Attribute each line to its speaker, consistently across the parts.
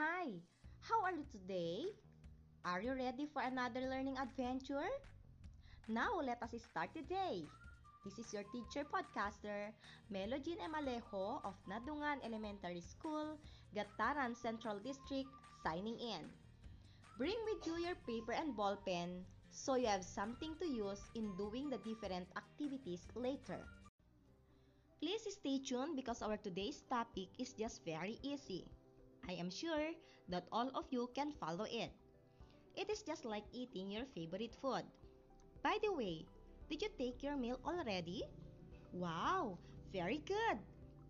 Speaker 1: Hi, how are you today? Are you ready for another learning adventure? Now, let us start the day. This is your teacher podcaster, Melogene Emalejo of Nadungan Elementary School, Gataran Central District, signing in. Bring with you your paper and ball pen so you have something to use in doing the different activities later. Please stay tuned because our today's topic is just very easy. I am sure that all of you can follow it. It is just like eating your favorite food. By the way, did you take your meal already? Wow, very good.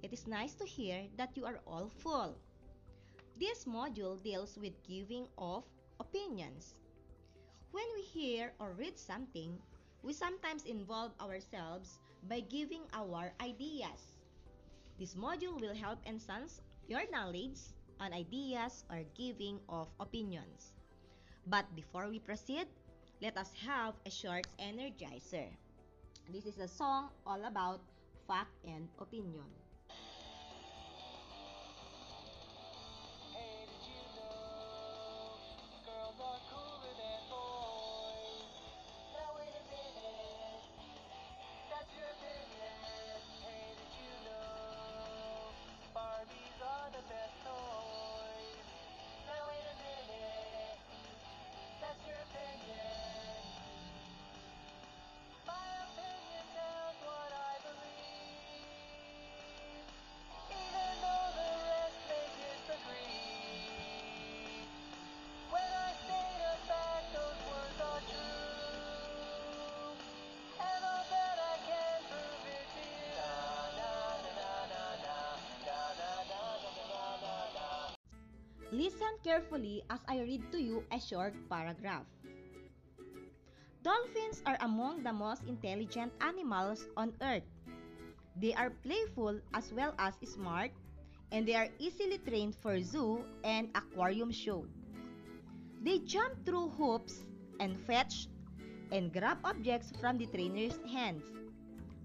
Speaker 1: It is nice to hear that you are all full. This module deals with giving of opinions. When we hear or read something, we sometimes involve ourselves by giving our ideas. This module will help enhance your knowledge on ideas or giving of opinions. But before we proceed, let us have a short energizer. This is a song all about fact and opinion. Carefully as I read to you a short paragraph. Dolphins are among the most intelligent animals on earth. They are playful as well as smart, and they are easily trained for zoo and aquarium show. They jump through hoops and fetch and grab objects from the trainer's hands.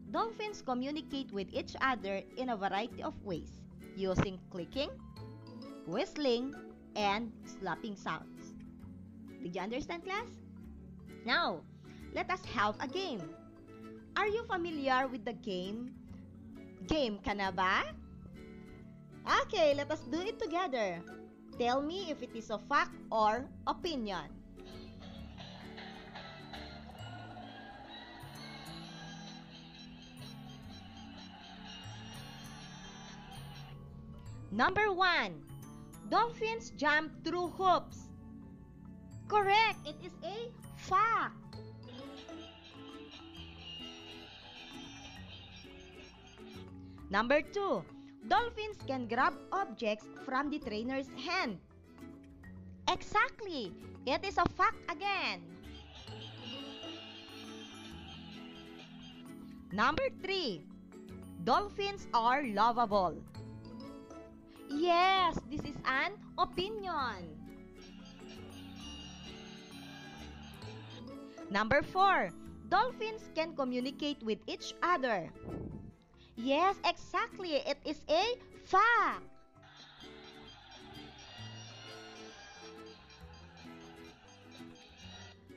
Speaker 1: Dolphins communicate with each other in a variety of ways using clicking, whistling, and slapping sounds. Did you understand, class? Now, let us have a game. Are you familiar with the game? Game ka? Okay, let us do it together. Tell me if it is a fact or opinion. Number 1. Dolphins jump through hoops. Correct. It is a fact. Number 2. Dolphins can grab objects from the trainer's hand. Exactly. It is a fact again. Number 3. Dolphins are lovable. Yes, this is an opinion. Number 4. Dolphins can communicate with each other. Yes, exactly. It is a fact.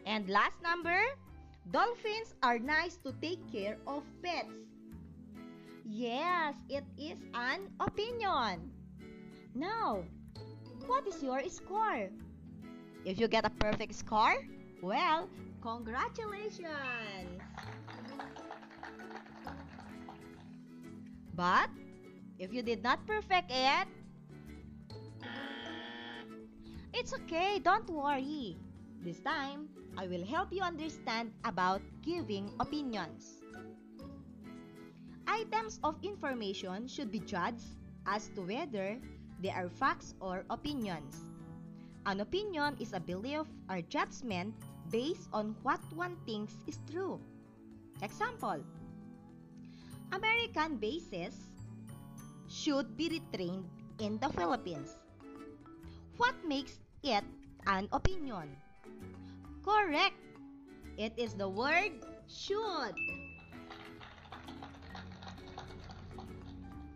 Speaker 1: And last number, dolphins are nice to take care of pets. Yes, it is an opinion. Now, what is your score? If you get a perfect score, well, congratulations! But, if you did not perfect it, it's okay, don't worry. This time, I will help you understand about giving opinions. Items of information should be judged as to whether they are facts or opinions. An opinion is a belief or judgment based on what one thinks is true. Example American bases should be retrained in the Philippines. What makes it an opinion? Correct! It is the word should.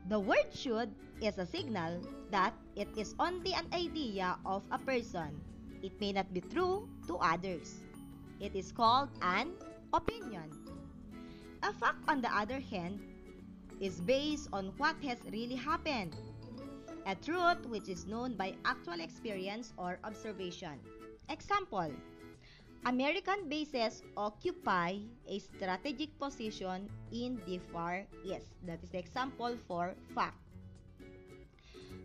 Speaker 1: The word should is a signal that it is only an idea of a person. It may not be true to others. It is called an opinion. A fact, on the other hand, is based on what has really happened. A truth which is known by actual experience or observation. Example, American bases occupy a strategic position in the Far East. That is the example for fact.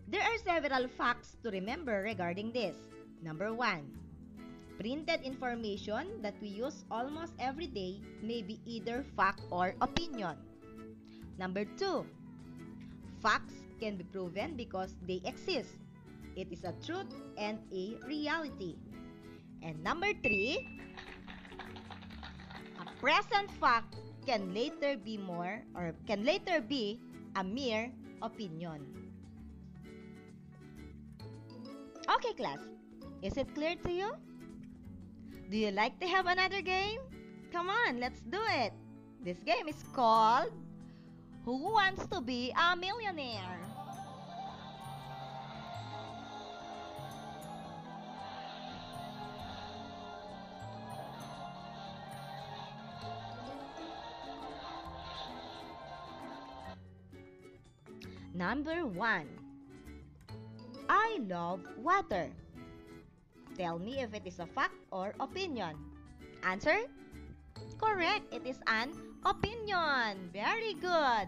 Speaker 1: There are several facts to remember regarding this. Number one, printed information that we use almost every day may be either fact or opinion. Number two, facts can be proven because they exist. It is a truth and a reality. And number three, a present fact can later be more or can later be a mere opinion. Okay, class. Is it clear to you? Do you like to have another game? Come on, let's do it. This game is called Who Wants to Be a Millionaire? Number 1. I love water. Tell me if it is a fact or opinion. Answer? Correct, it is an opinion. Very good.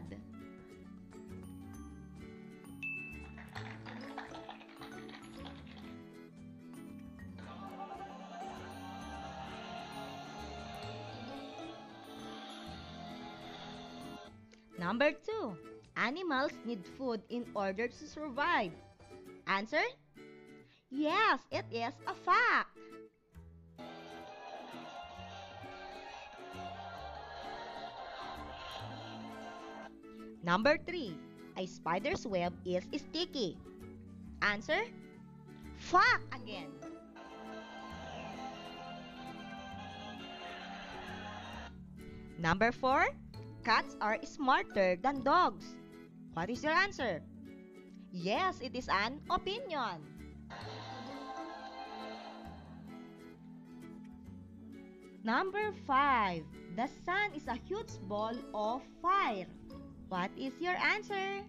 Speaker 1: Number 2. Animals need food in order to survive. Answer? Yes, it is a fact. Number 3. A spider's web is sticky. Answer? Fact again. Number 4. Cats are smarter than dogs. What is your answer? Yes, it is an opinion. Number 5. The sun is a huge ball of fire. What is your answer?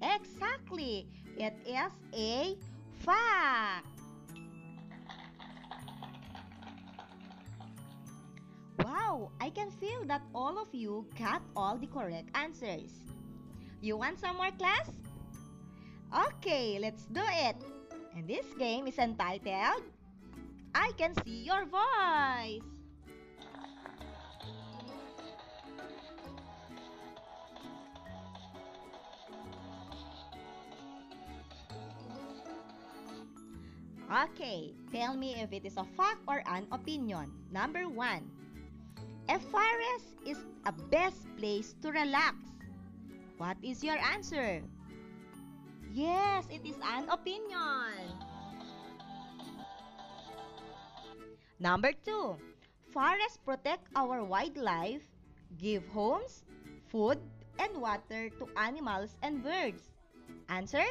Speaker 1: Exactly. It is a fact. Wow, I can feel that all of you got all the correct answers. You want some more class? Okay, let's do it. And this game is entitled I Can See Your Voice. Okay, tell me if it is a fact or an opinion. Number one, a forest is a best place to relax. What is your answer? Yes, it is an opinion. Number two, forests protect our wildlife, give homes, food, and water to animals and birds. Answer?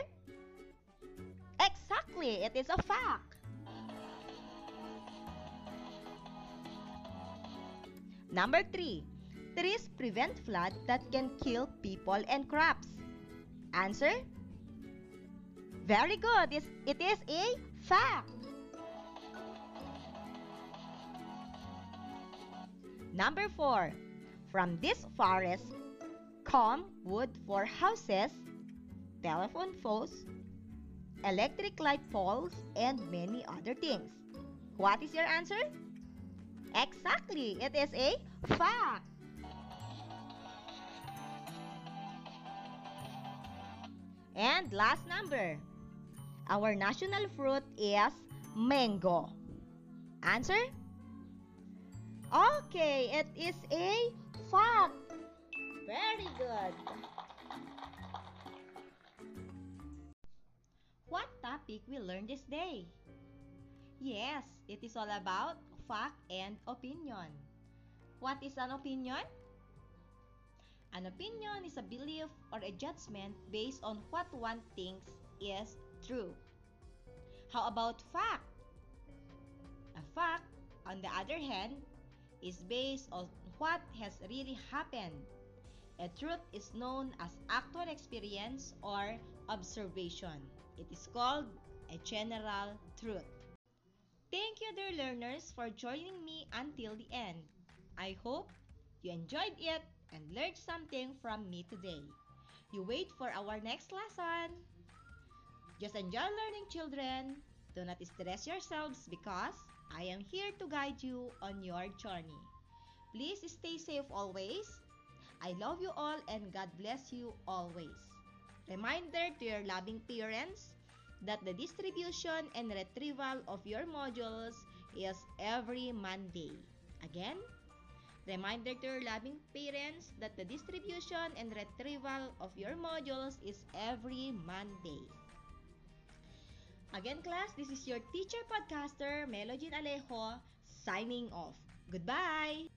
Speaker 1: Exactly, it is a fact. Number three, trees prevent flood that can kill people and crops. Answer? Very good. It's, it is a fact. Number four, from this forest come wood for houses, telephone poles, electric light poles, and many other things. What is your answer? Exactly, it is a fact. And last number. Our national fruit is mango. Answer? Okay, it is a fact. Very good. What topic we learned this day? Yes, it is all about fact and opinion. What is an opinion? An opinion is a belief or a judgment based on what one thinks is true. How about fact? A fact, on the other hand, is based on what has really happened. A truth is known as actual experience or observation. It is called a general truth. Thank you, dear learners, for joining me until the end. I hope you enjoyed it and learned something from me today. You wait for our next lesson. Just enjoy learning, children. Do not stress yourselves because I am here to guide you on your journey. Please stay safe always. I love you all and God bless you always. Reminder to your loving parents that the distribution and retrieval of your modules is every Monday. Again, reminder to your loving parents that the distribution and retrieval of your modules is every Monday. Again, class, this is your teacher podcaster, Melogene Alejo, signing off. Goodbye!